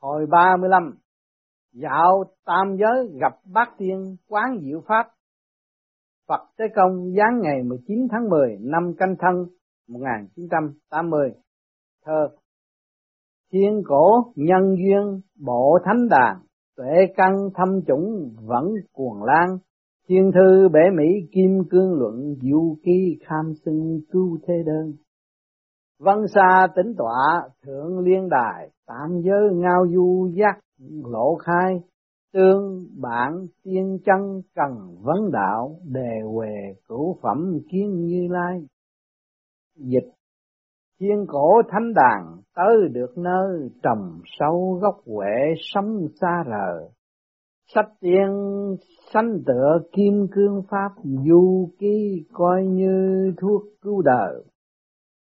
Hồi 35, dạo tam giới gặp bát tiên quán diệu pháp. Phật Tế Công giáng ngày 19 tháng 10 năm canh thân 1980. Thơ Thiên cổ nhân duyên bộ thánh đàn, tuệ căn thâm chủng vẫn cuồng lan, thiên thư bể mỹ kim cương luận du ký kham xưng cứu thế đơn. Văn xa tính tọa thượng liên đài, tạm giới ngao du giác lộ khai, tương bản tiên chân cần vấn đạo, đề huề cửu phẩm kiến như lai. Dịch Thiên cổ thánh đàn tới được nơi trầm sâu gốc quệ sống xa rờ. Sách tiên sanh tựa kim cương pháp du ký coi như thuốc cứu đời.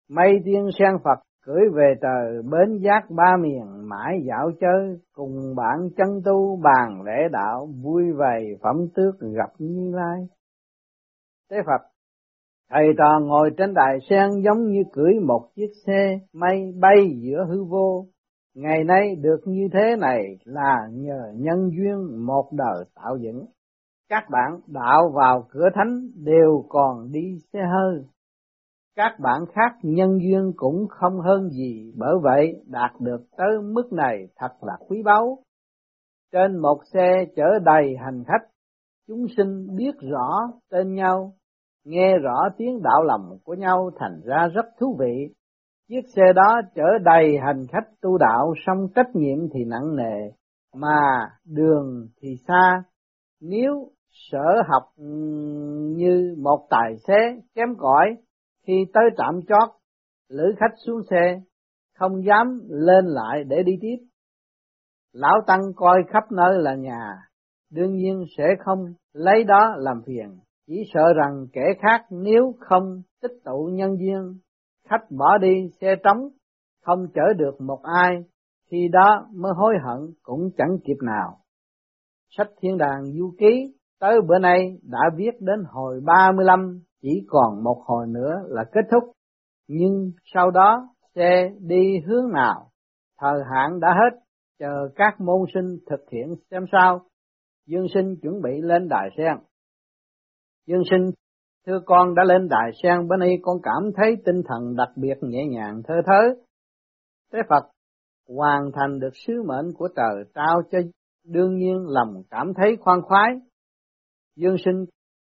Mây tiên sen Phật, cưỡi về tờ, bến giác ba miền, mãi dạo chơi, cùng bạn chân tu, bàn lễ đạo, vui vầy, phẩm tước gặp như lai. Thế Phật, Thầy trò ngồi trên đài sen giống như cưỡi một chiếc xe mây bay giữa hư vô. Ngày nay được như thế này là nhờ nhân duyên một đời tạo dựng. Các bạn đạo vào cửa thánh đều còn đi xe hơi. Các bạn khác nhân duyên cũng không hơn gì, bởi vậy đạt được tới mức này thật là quý báu. Trên một xe chở đầy hành khách, chúng sinh biết rõ tên nhau, nghe rõ tiếng đạo lòng của nhau thành ra rất thú vị. Chiếc xe đó chở đầy hành khách tu đạo song trách nhiệm thì nặng nề, mà đường thì xa. Nếu sở học như một tài xế kém cỏi khi tới trạm chót, lữ khách xuống xe, không dám lên lại để đi tiếp. Lão Tăng coi khắp nơi là nhà, đương nhiên sẽ không lấy đó làm phiền chỉ sợ rằng kẻ khác nếu không tích tụ nhân duyên, khách bỏ đi xe trống, không chở được một ai, khi đó mới hối hận cũng chẳng kịp nào. Sách Thiên đàng Du Ký tới bữa nay đã viết đến hồi 35, chỉ còn một hồi nữa là kết thúc. Nhưng sau đó xe đi hướng nào, thời hạn đã hết, chờ các môn sinh thực hiện xem sao. Dương sinh chuẩn bị lên đài sen. Dương sinh, thưa con đã lên đài sen bên đây con cảm thấy tinh thần đặc biệt nhẹ nhàng thơ thớ. Thế Phật hoàn thành được sứ mệnh của trời trao cho đương nhiên lòng cảm thấy khoan khoái. Dương sinh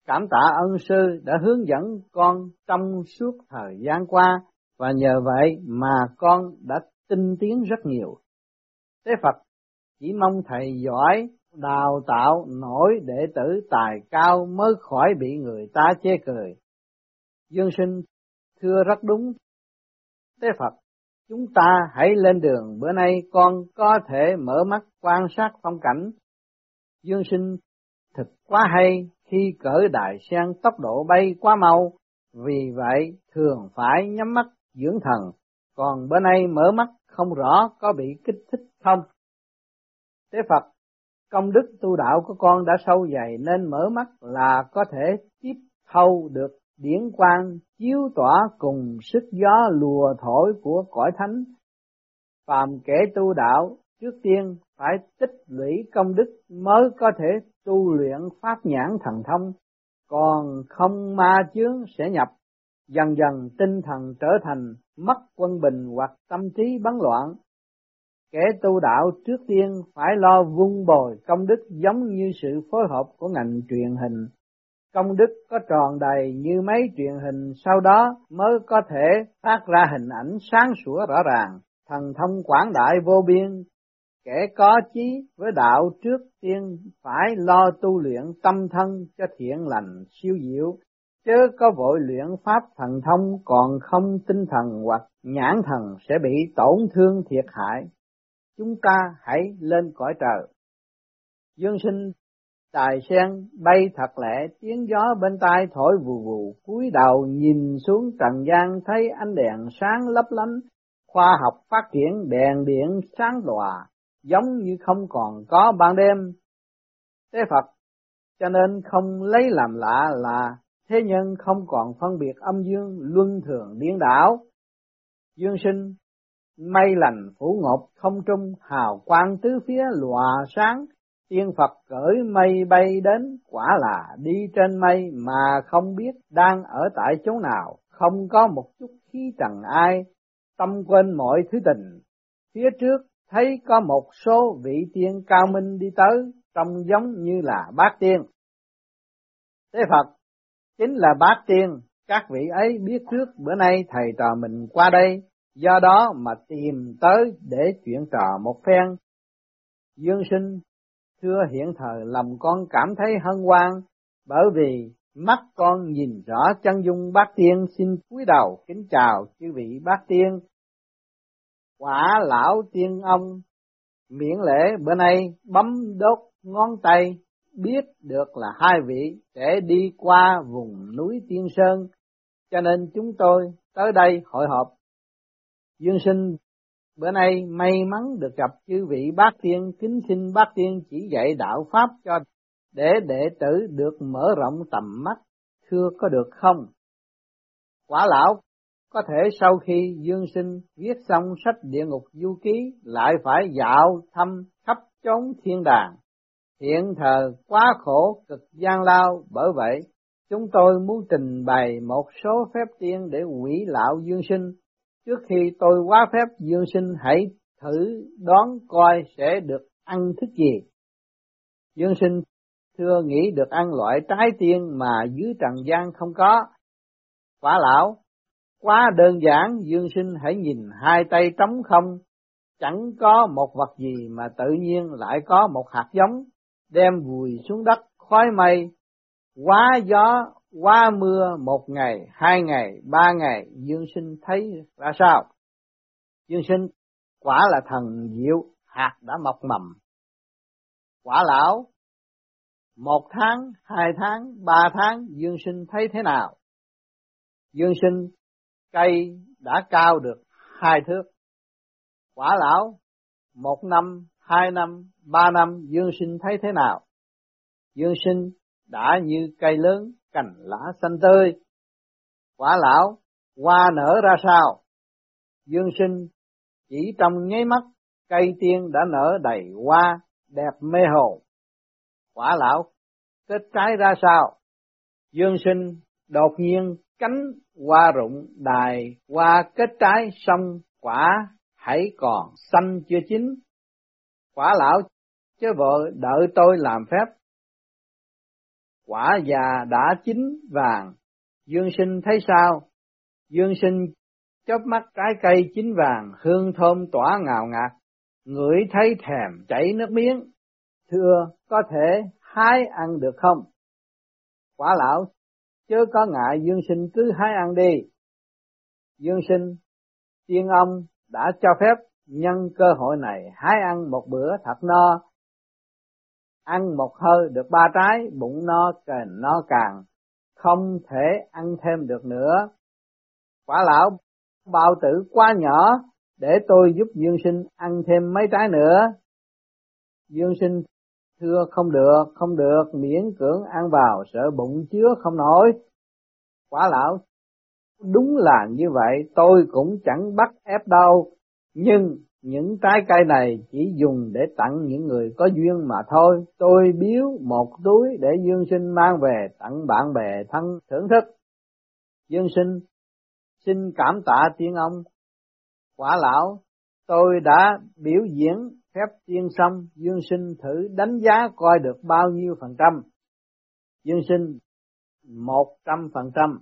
cảm tạ ân sư đã hướng dẫn con trong suốt thời gian qua và nhờ vậy mà con đã tinh tiến rất nhiều. Thế Phật chỉ mong thầy giỏi đào tạo nổi đệ tử tài cao mới khỏi bị người ta chê cười. Dương sinh thưa rất đúng. Tế Phật, chúng ta hãy lên đường bữa nay con có thể mở mắt quan sát phong cảnh. Dương sinh thật quá hay khi cởi đại sang tốc độ bay quá mau, vì vậy thường phải nhắm mắt dưỡng thần, còn bữa nay mở mắt không rõ có bị kích thích không. Thế Phật công đức tu đạo của con đã sâu dày nên mở mắt là có thể tiếp thâu được điển quang chiếu tỏa cùng sức gió lùa thổi của cõi thánh. Phàm kẻ tu đạo trước tiên phải tích lũy công đức mới có thể tu luyện pháp nhãn thần thông, còn không ma chướng sẽ nhập, dần dần tinh thần trở thành mất quân bình hoặc tâm trí bấn loạn, Kẻ tu đạo trước tiên phải lo vun bồi công đức giống như sự phối hợp của ngành truyền hình. Công đức có tròn đầy như mấy truyền hình sau đó mới có thể phát ra hình ảnh sáng sủa rõ ràng, thần thông quảng đại vô biên. Kẻ có chí với đạo trước tiên phải lo tu luyện tâm thân cho thiện lành siêu diệu, chớ có vội luyện pháp thần thông còn không tinh thần hoặc nhãn thần sẽ bị tổn thương thiệt hại. Chúng ta hãy lên cõi trời. Dương sinh tài sen bay thật lẽ tiếng gió bên tai thổi vù vù, cúi đầu nhìn xuống trần gian thấy ánh đèn sáng lấp lánh, khoa học phát triển đèn điện sáng lòa, giống như không còn có ban đêm. Thế Phật, cho nên không lấy làm lạ là thế nhân không còn phân biệt âm dương luân thường điên đảo. Dương sinh mây lành phủ ngột không trung hào quang tứ phía lòa sáng tiên Phật cởi mây bay đến quả là đi trên mây mà không biết đang ở tại chỗ nào không có một chút khí trần ai tâm quên mọi thứ tình phía trước thấy có một số vị tiên cao minh đi tới, trông giống như là bát tiên thế Phật, chính là bát tiên, các vị ấy biết trước bữa nay thầy trò mình qua đây, do đó mà tìm tới để chuyện trò một phen. Dương sinh thưa hiện thời lòng con cảm thấy hân hoan, bởi vì mắt con nhìn rõ chân dung bát tiên, xin cúi đầu kính chào chư vị bát tiên. Quả lão tiên ông. Miễn lễ bữa nay bấm đốt ngón tay biết được là hai vị sẽ đi qua vùng núi Tiên Sơn, cho nên chúng tôi tới đây hội họp. Dương sinh bữa nay may mắn được gặp chư vị bác tiên kính xin bác tiên chỉ dạy đạo pháp cho để đệ tử được mở rộng tầm mắt. Thưa có được không? Quả lão có thể sau khi dương sinh viết xong sách địa ngục du ký lại phải dạo thăm khắp chốn thiên đàng hiện thờ quá khổ cực gian lao bởi vậy chúng tôi muốn trình bày một số phép tiên để quỷ lão dương sinh Trước khi tôi quá phép dương sinh hãy thử đoán coi sẽ được ăn thức gì. Dương sinh thưa nghĩ được ăn loại trái tiên mà dưới trần gian không có. Quả lão, quá đơn giản dương sinh hãy nhìn hai tay trống không, chẳng có một vật gì mà tự nhiên lại có một hạt giống, đem vùi xuống đất khói mây, quá gió quá mưa một ngày, hai ngày, ba ngày, Dương Sinh thấy ra sao? Dương Sinh quả là thần diệu, hạt đã mọc mầm. Quả lão, một tháng, hai tháng, ba tháng, Dương Sinh thấy thế nào? Dương Sinh, cây đã cao được hai thước. Quả lão, một năm, hai năm, ba năm, Dương Sinh thấy thế nào? Dương Sinh đã như cây lớn cành lá xanh tươi. Quả lão, hoa nở ra sao? Dương sinh, chỉ trong nháy mắt, cây tiên đã nở đầy hoa, đẹp mê hồn. Quả lão, kết trái ra sao? Dương sinh, đột nhiên cánh hoa rụng đài hoa kết trái xong quả hãy còn xanh chưa chín. Quả lão, chứ vợ đợi tôi làm phép quả già đã chín vàng, dương sinh thấy sao? Dương sinh chớp mắt trái cây chín vàng, hương thơm tỏa ngào ngạt, ngửi thấy thèm chảy nước miếng. Thưa, có thể hái ăn được không? Quả lão, chớ có ngại dương sinh cứ hái ăn đi. Dương sinh, tiên ông đã cho phép nhân cơ hội này hái ăn một bữa thật no, ăn một hơi được ba trái, bụng no càng no càng, không thể ăn thêm được nữa. Quả lão, bao tử quá nhỏ, để tôi giúp Dương Sinh ăn thêm mấy trái nữa. Dương Sinh thưa không được, không được, miễn cưỡng ăn vào, sợ bụng chứa không nổi. Quả lão, đúng là như vậy, tôi cũng chẳng bắt ép đâu, nhưng những trái cây này chỉ dùng để tặng những người có duyên mà thôi. Tôi biếu một túi để Dương Sinh mang về tặng bạn bè thân thưởng thức. Dương Sinh xin cảm tạ tiên ông. Quả lão, tôi đã biểu diễn phép tiên xong, Dương Sinh thử đánh giá coi được bao nhiêu phần trăm. Dương Sinh một trăm phần trăm.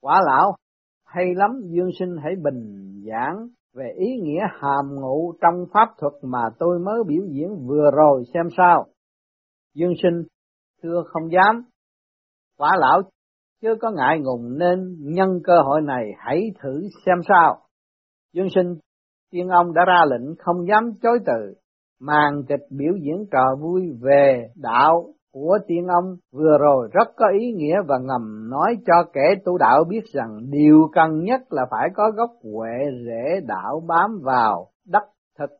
Quả lão, hay lắm Dương Sinh hãy bình giảng về ý nghĩa hàm ngụ trong pháp thuật mà tôi mới biểu diễn vừa rồi xem sao. Dương sinh, thưa không dám. Quả lão chưa có ngại ngùng nên nhân cơ hội này hãy thử xem sao. Dương sinh, tiên ông đã ra lệnh không dám chối từ, màn kịch biểu diễn trò vui về đạo của tiên ông vừa rồi rất có ý nghĩa và ngầm nói cho kẻ tu đạo biết rằng điều cần nhất là phải có gốc huệ rễ đạo bám vào đất thực.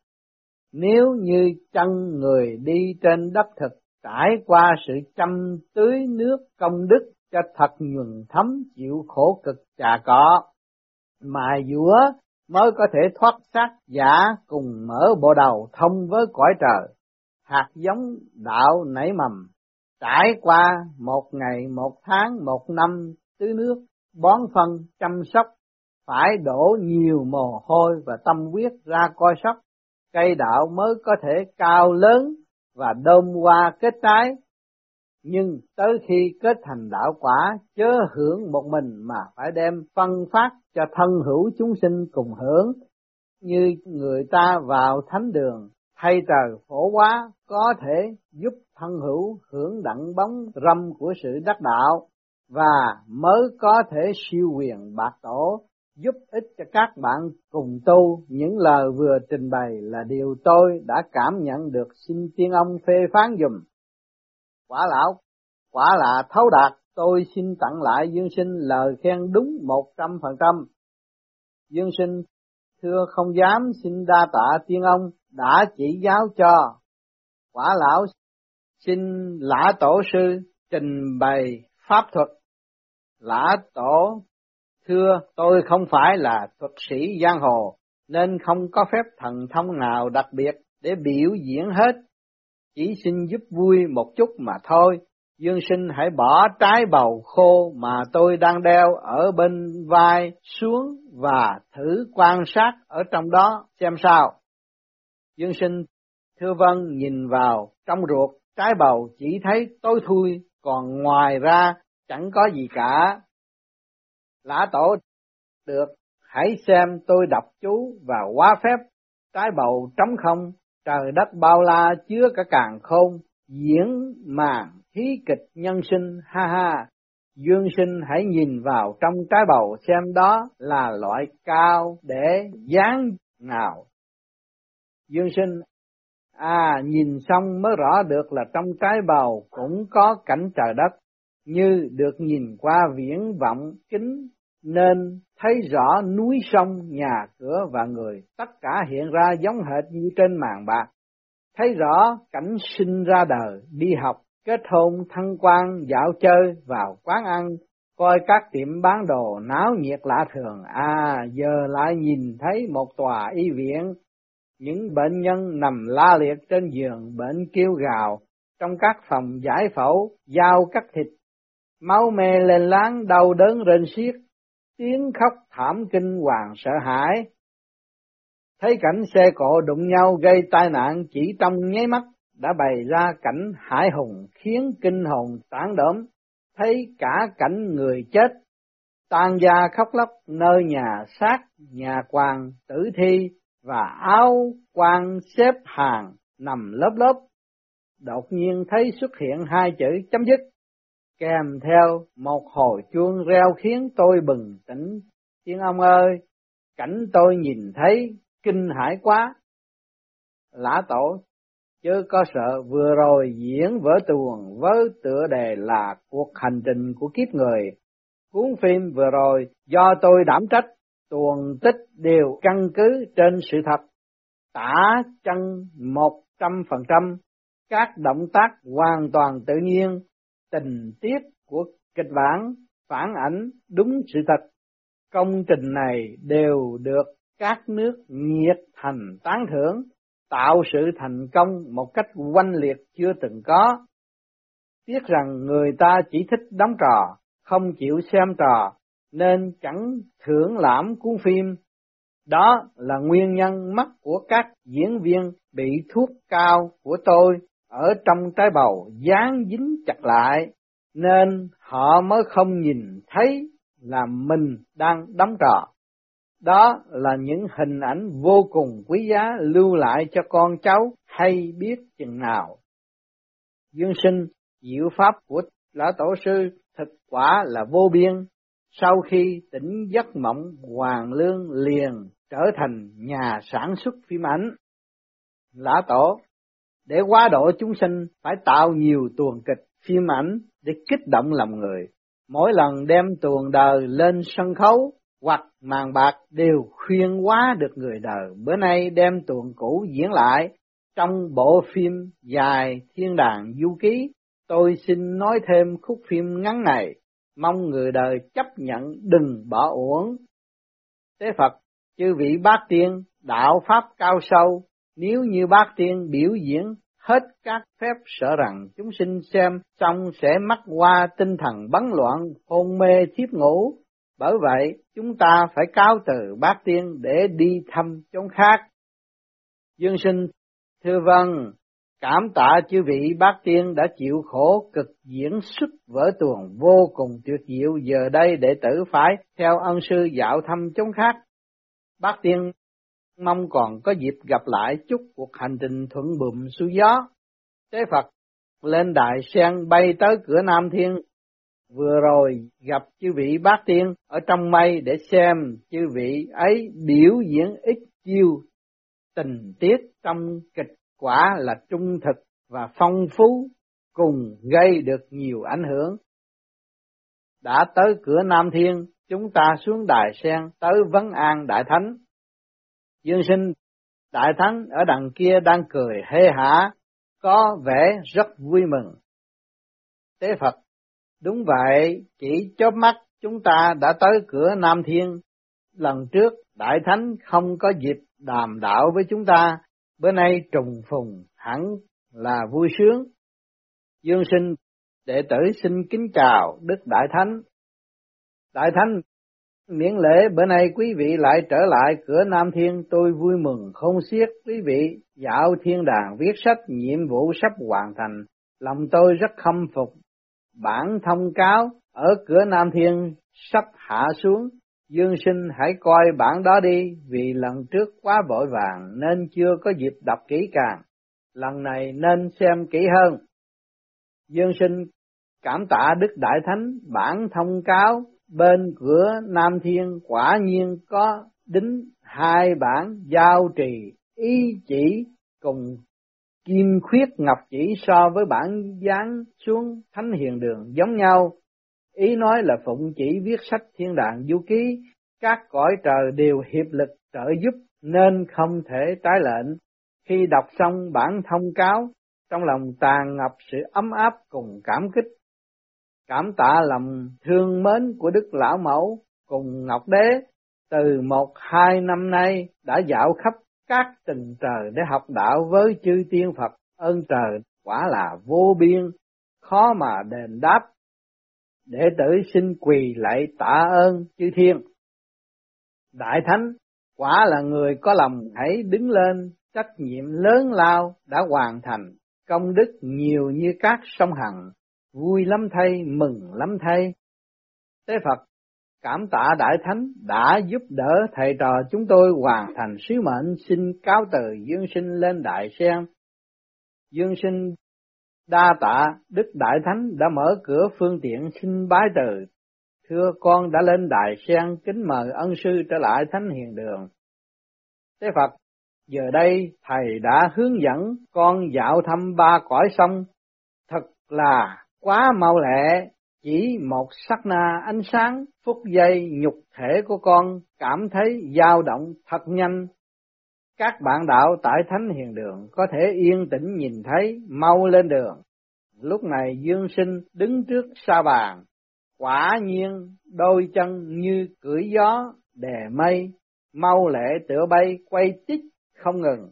Nếu như chân người đi trên đất thực trải qua sự chăm tưới nước công đức cho thật nhuần thấm chịu khổ cực trà cọ, mài dũa mới có thể thoát xác giả cùng mở bộ đầu thông với cõi trời. Hạt giống đạo nảy mầm, trải qua một ngày, một tháng, một năm tưới nước, bón phân, chăm sóc, phải đổ nhiều mồ hôi và tâm huyết ra coi sóc, cây đạo mới có thể cao lớn và đơm hoa kết trái. Nhưng tới khi kết thành đạo quả, chớ hưởng một mình mà phải đem phân phát cho thân hữu chúng sinh cùng hưởng, như người ta vào thánh đường, thay trời phổ quá có thể giúp thân hữu hưởng đặng bóng râm của sự đắc đạo, và mới có thể siêu quyền bạc tổ giúp ích cho các bạn cùng tu. Những lời vừa trình bày là điều tôi đã cảm nhận được. Xin tiên ông phê phán dùm. Quả lão, quả là thấu đạt, tôi xin tặng lại Dương Sinh lời khen đúng một trăm phần trăm. Dương Sinh thưa không dám xin đa tạ tiên ông đã chỉ giáo cho. Quả lão xin lã tổ sư trình bày pháp thuật. Lã tổ Thưa, tôi không phải là thuật sĩ giang hồ, nên không có phép thần thông nào đặc biệt để biểu diễn hết. Chỉ xin giúp vui một chút mà thôi. Dương sinh hãy bỏ trái bầu khô mà tôi đang đeo ở bên vai xuống và thử quan sát ở trong đó xem sao. Dương sinh thưa vân nhìn vào trong ruột trái bầu chỉ thấy tối thui, còn ngoài ra chẳng có gì cả. Lã tổ được, hãy xem tôi đọc chú và hóa phép, trái bầu trống không, trời đất bao la chứa cả càng khôn, diễn màn thí kịch nhân sinh, ha ha. Dương sinh hãy nhìn vào trong trái bầu xem đó là loại cao để dáng nào. Dương sinh, à nhìn xong mới rõ được là trong trái bầu cũng có cảnh trời đất, như được nhìn qua viễn vọng kính nên thấy rõ núi sông, nhà cửa và người, tất cả hiện ra giống hệt như trên màn bạc. Thấy rõ cảnh sinh ra đời, đi học, kết hôn, thăng quan, dạo chơi, vào quán ăn, coi các tiệm bán đồ náo nhiệt lạ thường. À, giờ lại nhìn thấy một tòa y viện, những bệnh nhân nằm la liệt trên giường, bệnh kêu gào, trong các phòng giải phẫu, dao cắt thịt, máu me lên láng đau đớn rên xiết, tiếng khóc thảm kinh hoàng sợ hãi. Thấy cảnh xe cộ đụng nhau gây tai nạn chỉ trong nháy mắt đã bày ra cảnh hải hùng khiến kinh hồn tán đốm, thấy cả cảnh người chết, tan gia khóc lóc nơi nhà xác, nhà quan, tử thi và áo quan xếp hàng nằm lớp lớp. Đột nhiên thấy xuất hiện hai chữ chấm dứt, kèm theo một hồi chuông reo khiến tôi bừng tỉnh. Tiếng ông ơi, cảnh tôi nhìn thấy kinh hãi quá. Lã tổ, chứ có sợ vừa rồi diễn vở tuồng với tựa đề là cuộc hành trình của kiếp người. Cuốn phim vừa rồi do tôi đảm trách, tuồng tích đều căn cứ trên sự thật. Tả chân một trăm phần trăm, các động tác hoàn toàn tự nhiên, tình tiết của kịch bản phản ảnh đúng sự thật. Công trình này đều được các nước nhiệt thành tán thưởng, tạo sự thành công một cách oanh liệt chưa từng có. Tiếc rằng người ta chỉ thích đóng trò, không chịu xem trò, nên chẳng thưởng lãm cuốn phim. Đó là nguyên nhân mắc của các diễn viên bị thuốc cao của tôi ở trong trái bầu dán dính chặt lại, nên họ mới không nhìn thấy là mình đang đóng trò. Đó là những hình ảnh vô cùng quý giá lưu lại cho con cháu hay biết chừng nào. Dương sinh, diệu pháp của Lão Tổ Sư thực quả là vô biên. Sau khi tỉnh giấc mộng, Hoàng Lương liền trở thành nhà sản xuất phim ảnh. Lã Tổ để quá độ chúng sinh phải tạo nhiều tuồng kịch, phim ảnh để kích động lòng người. Mỗi lần đem tuồng đời lên sân khấu hoặc màn bạc đều khuyên quá được người đời. Bữa nay đem tuồng cũ diễn lại trong bộ phim dài Thiên đàng du ký. Tôi xin nói thêm khúc phim ngắn này, mong người đời chấp nhận đừng bỏ uổng. Tế Phật chư vị bát tiên đạo pháp cao sâu nếu như bác tiên biểu diễn hết các phép sợ rằng, chúng sinh xem xong sẽ mắc qua tinh thần bấn loạn, hôn mê, thiếp ngủ. Bởi vậy, chúng ta phải cáo từ bác tiên để đi thăm chốn khác. Dương sinh, thưa vâng cảm tạ chư vị bác tiên đã chịu khổ cực diễn xuất vỡ tuồng vô cùng tuyệt diệu giờ đây đệ tử phải theo ân sư dạo thăm chốn khác. Bác tiên mong còn có dịp gặp lại chúc cuộc hành trình thuận bùm xuôi gió. Tế Phật lên đại sen bay tới cửa Nam Thiên, vừa rồi gặp chư vị bát tiên ở trong mây để xem chư vị ấy biểu diễn ít chiêu tình tiết trong kịch quả là trung thực và phong phú cùng gây được nhiều ảnh hưởng. Đã tới cửa Nam Thiên, chúng ta xuống đài sen tới vấn an Đại Thánh Dương sinh đại thắng ở đằng kia đang cười hê hả, có vẻ rất vui mừng. Tế Phật, đúng vậy, chỉ chớp mắt chúng ta đã tới cửa Nam Thiên. Lần trước Đại Thánh không có dịp đàm đạo với chúng ta, bữa nay trùng phùng hẳn là vui sướng. Dương sinh đệ tử xin kính chào Đức Đại Thánh. Đại Thánh Miễn lễ, bữa nay quý vị lại trở lại cửa Nam Thiên, tôi vui mừng không xiết. Quý vị, dạo thiên đàng viết sách, nhiệm vụ sắp hoàn thành. Lòng tôi rất khâm phục. Bản thông cáo, ở cửa Nam Thiên, sắp hạ xuống. Dương sinh, hãy coi bản đó đi, vì lần trước quá vội vàng, nên chưa có dịp đọc kỹ càng. Lần này nên xem kỹ hơn. Dương sinh, cảm tạ Đức Đại Thánh, bản thông cáo bên cửa Nam Thiên quả nhiên có đính hai bản giao trì ý chỉ cùng kim khuyết ngọc chỉ so với bản dán xuống thánh hiền đường giống nhau. Ý nói là phụng chỉ viết sách thiên đàng du ký, các cõi trời đều hiệp lực trợ giúp nên không thể trái lệnh. Khi đọc xong bản thông cáo, trong lòng tàn ngập sự ấm áp cùng cảm kích cảm tạ lòng thương mến của Đức Lão Mẫu cùng Ngọc Đế từ một hai năm nay đã dạo khắp các tình trời để học đạo với chư tiên Phật ơn trời quả là vô biên, khó mà đền đáp. Đệ tử xin quỳ lại tạ ơn chư thiên. Đại thánh, quả là người có lòng hãy đứng lên, trách nhiệm lớn lao đã hoàn thành công đức nhiều như các sông hằng vui lắm thay, mừng lắm thay. Tế Phật cảm tạ Đại Thánh đã giúp đỡ thầy trò chúng tôi hoàn thành sứ mệnh xin cáo từ Dương Sinh lên Đại Sen. Dương Sinh đa tạ Đức Đại Thánh đã mở cửa phương tiện xin bái từ. Thưa con đã lên Đại Sen kính mời ân sư trở lại Thánh Hiền Đường. Tế Phật, giờ đây Thầy đã hướng dẫn con dạo thăm ba cõi sông, thật là quá mau lẹ, chỉ một sắc na ánh sáng phút giây nhục thể của con cảm thấy dao động thật nhanh. Các bạn đạo tại Thánh Hiền Đường có thể yên tĩnh nhìn thấy mau lên đường. Lúc này Dương Sinh đứng trước sa bàn, quả nhiên đôi chân như cưỡi gió đè mây, mau lẹ tựa bay quay tích không ngừng.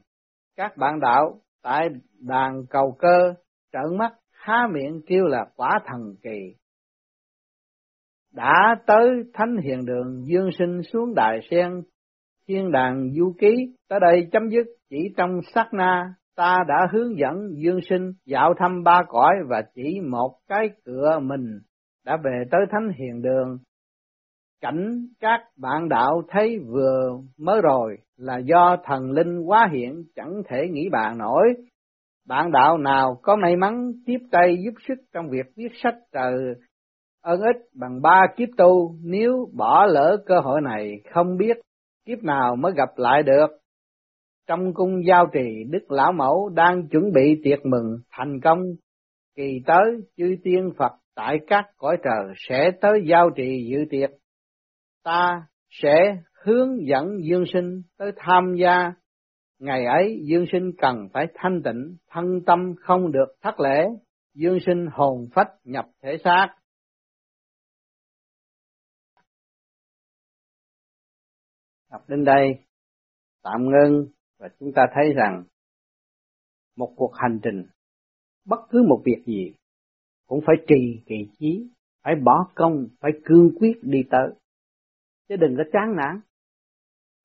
Các bạn đạo tại đàn cầu cơ trợn mắt há miệng kêu là quả thần kỳ. Đã tới thánh hiền đường dương sinh xuống đài sen, thiên đàng du ký, tới đây chấm dứt chỉ trong sát na, ta đã hướng dẫn dương sinh dạo thăm ba cõi và chỉ một cái cửa mình đã về tới thánh hiền đường. Cảnh các bạn đạo thấy vừa mới rồi là do thần linh quá hiện chẳng thể nghĩ bàn nổi, bạn đạo nào có may mắn tiếp tay giúp sức trong việc viết sách trời ơn ích bằng ba kiếp tu nếu bỏ lỡ cơ hội này không biết kiếp nào mới gặp lại được. Trong cung giao trì Đức Lão Mẫu đang chuẩn bị tiệc mừng thành công, kỳ tới chư tiên Phật tại các cõi trời sẽ tới giao trì dự tiệc. Ta sẽ hướng dẫn dương sinh tới tham gia Ngày ấy dương sinh cần phải thanh tịnh, thân tâm không được thất lễ, dương sinh hồn phách nhập thể xác. học đến đây tạm ngưng và chúng ta thấy rằng một cuộc hành trình bất cứ một việc gì cũng phải trì kỳ trí, phải bỏ công phải cương quyết đi tới. Chứ đừng có chán nản.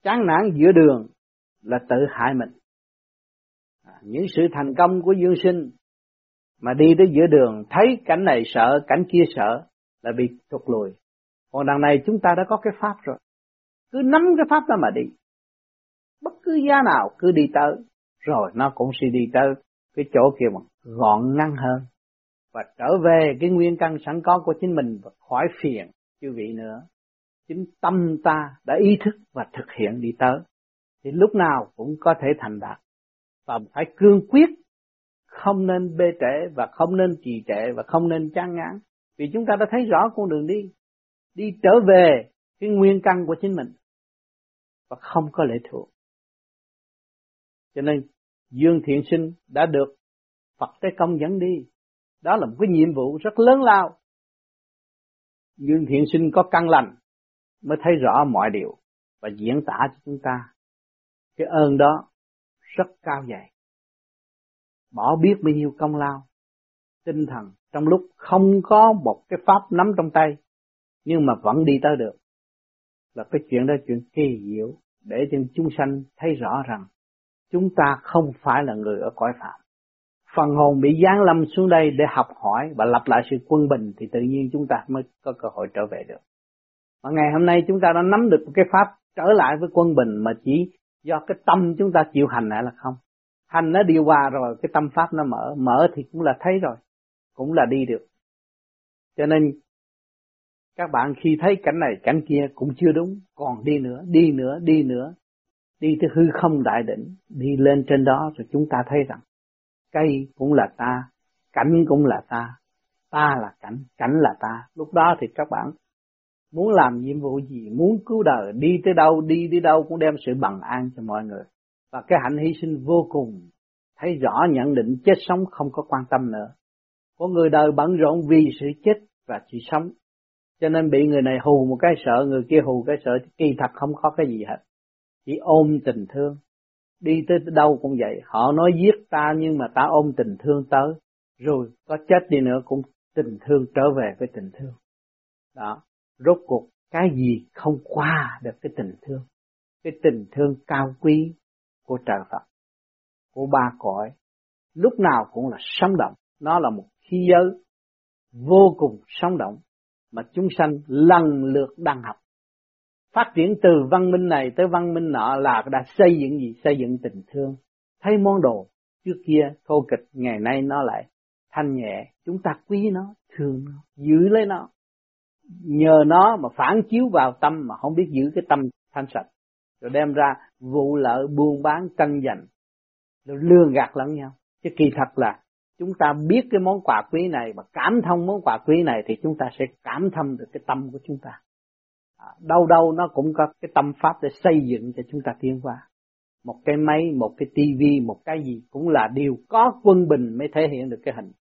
Chán nản giữa đường là tự hại mình. À, những sự thành công của dương sinh mà đi tới giữa đường thấy cảnh này sợ cảnh kia sợ là bị thụt lùi. Còn đằng này chúng ta đã có cái pháp rồi. Cứ nắm cái pháp đó mà đi. Bất cứ giá nào cứ đi tới. Rồi nó cũng sẽ đi tới cái chỗ kia mà gọn ngăn hơn. Và trở về cái nguyên căn sẵn có của chính mình và khỏi phiền chư vị nữa. Chính tâm ta đã ý thức và thực hiện đi tới thì lúc nào cũng có thể thành đạt. Và phải cương quyết không nên bê trễ và không nên trì trệ và không nên chán ngán. Vì chúng ta đã thấy rõ con đường đi đi trở về cái nguyên căn của chính mình và không có lệ thuộc. Cho nên, dương thiện sinh đã được Phật Tế Công dẫn đi. Đó là một cái nhiệm vụ rất lớn lao. Dương thiện sinh có căn lành mới thấy rõ mọi điều và diễn tả cho chúng ta cái ơn đó rất cao dày bỏ biết bao nhiêu công lao, tinh thần trong lúc không có một cái pháp nắm trong tay, nhưng mà vẫn đi tới được. Là cái chuyện đó chuyện kỳ diệu để cho chúng sanh thấy rõ rằng chúng ta không phải là người ở cõi phạm. Phần hồn bị giáng lâm xuống đây để học hỏi và lập lại sự quân bình thì tự nhiên chúng ta mới có cơ hội trở về được. Mà ngày hôm nay chúng ta đã nắm được cái pháp trở lại với quân bình mà chỉ do cái tâm chúng ta chịu hành lại là không. Hành nó đi qua rồi, cái tâm pháp nó mở. Mở thì cũng là thấy rồi, cũng là đi được. Cho nên, các bạn khi thấy cảnh này, cảnh kia cũng chưa đúng. Còn đi nữa đi nữa đi nữa. Đi tới hư không đại đỉnh đi lên trên đó rồi chúng ta thấy rằng, cây cũng là ta, cảnh cũng là ta ta là cảnh cảnh là ta. Lúc đó thì các bạn muốn làm nhiệm vụ gì, muốn cứu đời, đi tới đâu, đi tới đâu cũng đem sự bằng an cho mọi người. Và cái hạnh hy sinh vô cùng, thấy rõ, nhận định chết sống không có quan tâm nữa. Có người đời bận rộn vì sự chết và sự sống. Cho nên bị người này hù một cái sợ, người kia hù cái sợ kỳ thật không có cái gì hết. Chỉ ôm tình thương. Đi tới đâu cũng vậy. Họ nói giết ta nhưng mà ta ôm tình thương tới. Rồi có chết đi nữa cũng tình thương trở về với tình thương. Đó rốt cuộc, cái gì không qua được cái tình thương? Cái tình thương cao quý của trời Phật, của ba cõi, lúc nào cũng là sống động. Nó là một khí giới vô cùng sống động mà chúng sanh lần lượt đang học. Phát triển từ văn minh này tới văn minh nọ là đã xây dựng gì? Xây dựng tình thương. Thấy món đồ trước kia thô kịch, ngày nay nó lại thanh nhẹ. Chúng ta quý nó, thương nó, giữ lấy nó nhờ nó mà phản chiếu vào tâm mà không biết giữ cái tâm thanh sạch. Rồi đem ra vụ lợi buôn bán tranh giành rồi lừa gạt lẫn nhau. Chứ kỳ thật là chúng ta biết cái món quà quý này và cảm thông món quà quý này thì chúng ta sẽ cảm thông được cái tâm của chúng ta. À, đâu đâu nó cũng có cái tâm pháp để xây dựng cho chúng ta tiến qua một cái máy, một cái tivi một cái gì cũng là điều có quân bình mới thể hiện được cái hình.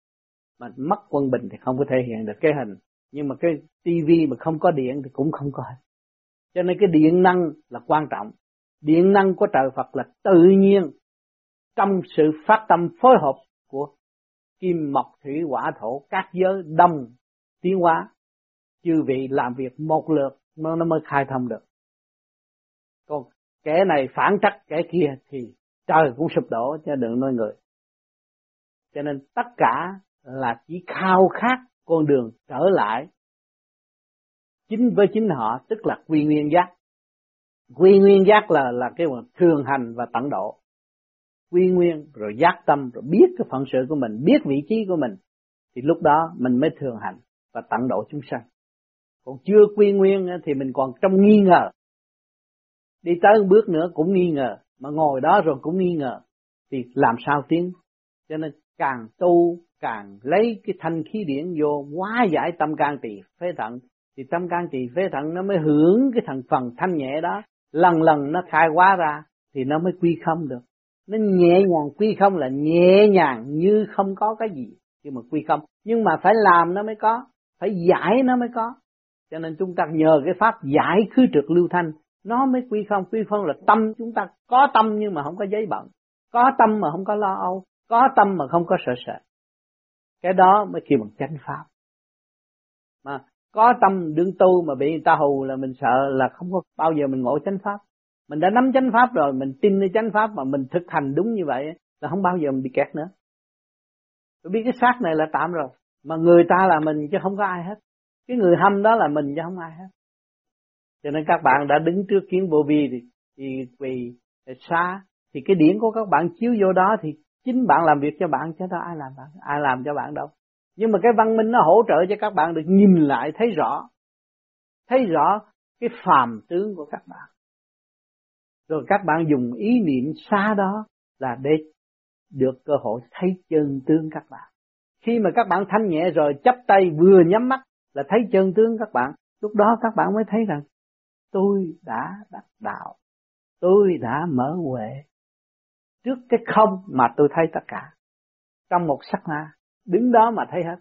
Mà mất quân bình thì không có thể hiện được cái hình nhưng mà cái tivi mà không có điện thì cũng không có cho nên cái điện năng là quan trọng. Điện năng của trời Phật là tự nhiên trong sự phát tâm phối hợp của kim, mộc, thủy, hỏa, thổ, các giới đồng tiến hóa. Chư vị làm việc một lượt nó nó mới khai thông được. Còn kẻ này phản trắc kẻ kia thì trời cũng sụp đổ cho đừng nói người. Cho nên tất cả là chỉ khao khát con đường trở lại. Chính với chính họ, tức là quy nguyên giác. Quy nguyên giác là là cái thường hành và tận độ. Quy nguyên, rồi giác tâm, rồi biết cái phận sự của mình, biết vị trí của mình, thì lúc đó mình mới thường hành và tận độ chúng sanh. Còn chưa quy nguyên thì mình còn trong nghi ngờ. Đi tới một bước nữa cũng nghi ngờ, mà ngồi đó rồi cũng nghi ngờ, thì làm sao tiến? Cho nên càng tu, càng lấy cái thanh khí điển vô, hóa giải tâm can tỳ phế thận. Thì tâm can tỳ phế thận nó mới hưởng cái thành phần thanh nhẹ đó. Lần lần nó khai hóa ra thì nó mới quy không được. Nó nhẹ nhàng, quy không là nhẹ nhàng như không có cái gì nhưng mà quy không. Nhưng mà phải làm nó mới có, phải giải nó mới có. Cho nên chúng ta nhờ cái pháp giải khứ trực lưu thanh, nó mới quy không. Quy không là tâm chúng ta có tâm nhưng mà không có giấy bận, có tâm mà không có lo âu có tâm mà không có sợ sợ cái đó mới kêu bằng chánh pháp. Mà có tâm đương tu mà bị người ta hù là mình sợ là không có bao giờ mình ngộ chánh pháp. Mình đã nắm chánh pháp rồi mình tin nơi chánh pháp mà mình thực hành đúng như vậy là không bao giờ mình bị kẹt nữa. Tôi biết cái xác này là tạm rồi mà người ta là mình chứ không có ai hết. Cái người hâm đó là mình chứ không ai hết. Cho nên các bạn đã đứng trước kiến vô vi thì, thì vì xa thì cái điển của các bạn chiếu vô đó thì chính bạn làm việc cho bạn chứ đâu ai làm bạn, ai làm cho bạn đâu. Nhưng mà cái văn minh nó hỗ trợ cho các bạn được nhìn lại, thấy rõ. Thấy rõ cái phàm tướng của các bạn. Rồi các bạn dùng ý niệm xa đó là để được cơ hội thấy chân tướng các bạn. Khi mà các bạn thanh nhẹ rồi chấp tay vừa nhắm mắt là thấy chân tướng các bạn, lúc đó các bạn mới thấy rằng, tôi đã đắc đạo. Tôi đã mở huệ trước cái không mà tôi thấy tất cả. Trong một sắc na đứng đó mà thấy hết.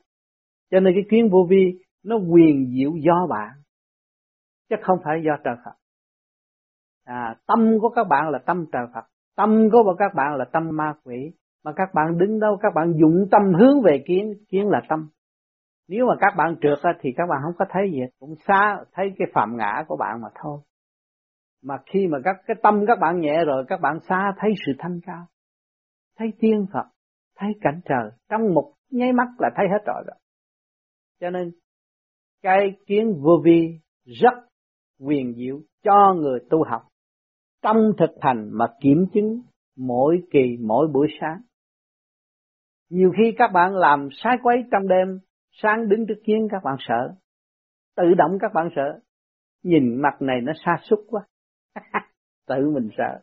Cho nên cái kiến vô vi nó quyền diệu do bạn chứ không phải do trời Phật. À, tâm của các bạn là tâm trời Phật tâm của các bạn là tâm ma quỷ. Mà các bạn đứng đâu các bạn dụng tâm hướng về kiến kiến là tâm. Nếu mà các bạn trượt thì các bạn không có thấy gì cũng xa thấy cái phạm ngã của bạn mà thôi mà khi mà các cái tâm các bạn nhẹ rồi, các bạn xa thấy sự thanh cao. Thấy tiên Phật, thấy cảnh trời, trong một nháy mắt là thấy hết rồi đó. Cho nên, cái kiến vô vi rất quyền diệu cho người tu học. Trong thực hành mà kiểm chứng mỗi kỳ, mỗi buổi sáng. Nhiều khi các bạn làm sai quấy trong đêm, sáng đứng trước kiến các bạn sợ. Tự động các bạn sợ. Nhìn mặt này nó xa xúc quá. tự mình sợ.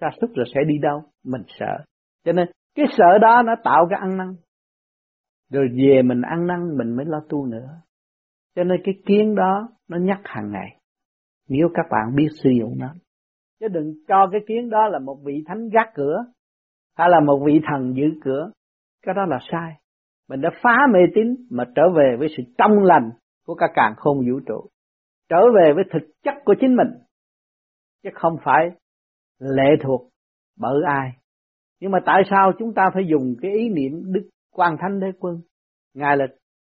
Sa xúc rồi sẽ đi đâu? Mình sợ. Cho nên, cái sợ đó nó tạo cái ăn năn. Rồi về mình ăn năn, mình mới lo tu nữa. Cho nên cái kiến đó nó nhắc hàng ngày. Nếu các bạn biết sử dụng nó. Chứ đừng cho cái kiến đó là một vị thánh gác cửa, hay là một vị thần giữ cửa. Cái đó là sai. Mình đã phá mê tín mà trở về với sự trong lành của cả càng khôn vũ trụ. Trở về với thực chất của chính mình chứ không phải lệ thuộc bởi ai. Nhưng mà tại sao chúng ta phải dùng cái ý niệm đức quan thánh đế quân? Ngài là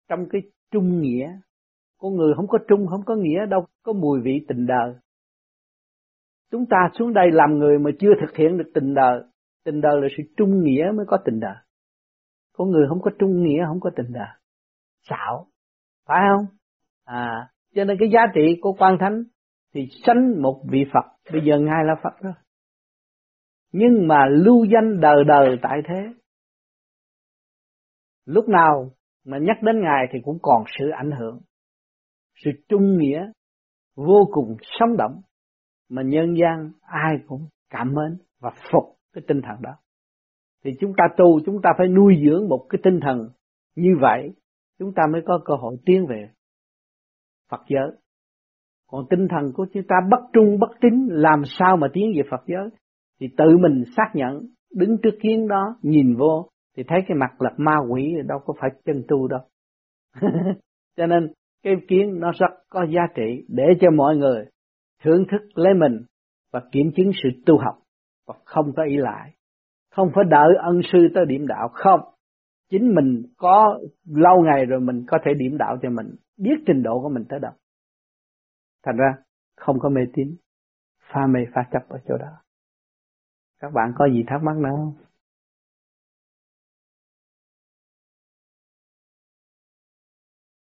trong cái trung nghĩa. Con người không có trung, không có nghĩa đâu, có mùi vị tình đời. Chúng ta xuống đây làm người mà chưa thực hiện được tình đời. Tình đời là sự trung nghĩa mới có tình đời. Con người không có trung nghĩa, không có tình đời. Xạo. Phải không? À cho nên cái giá trị của quan thánh thì sanh một vị Phật. Bây giờ ngài là Phật rồi nhưng mà lưu danh đời đời tại thế. Lúc nào mà nhắc đến ngài thì cũng còn sự ảnh hưởng. Sự trung nghĩa vô cùng sống động mà nhân gian ai cũng cảm mến và phục cái tinh thần đó. Thì chúng ta tu, chúng ta phải nuôi dưỡng một cái tinh thần như vậy, chúng ta mới có cơ hội tiến về Phật giới còn tinh thần của chúng ta bất trung, bất tín, làm sao mà tiến về Phật giới? Thì tự mình xác nhận, đứng trước kiến đó, nhìn vô, thì thấy cái mặt là ma quỷ, đâu có phải chân tu đâu. Cho nên, cái kiến nó rất có giá trị để cho mọi người thưởng thức lấy mình và kiểm chứng sự tu học và không có ý lại. Không phải đợi ân sư tới điểm đạo, không. Chính mình có lâu ngày rồi mình có thể điểm đạo cho mình, biết trình độ của mình tới đâu thành ra không có mê tín, pha mê pha chấp ở chỗ đó. Các bạn có gì thắc mắc nữa không?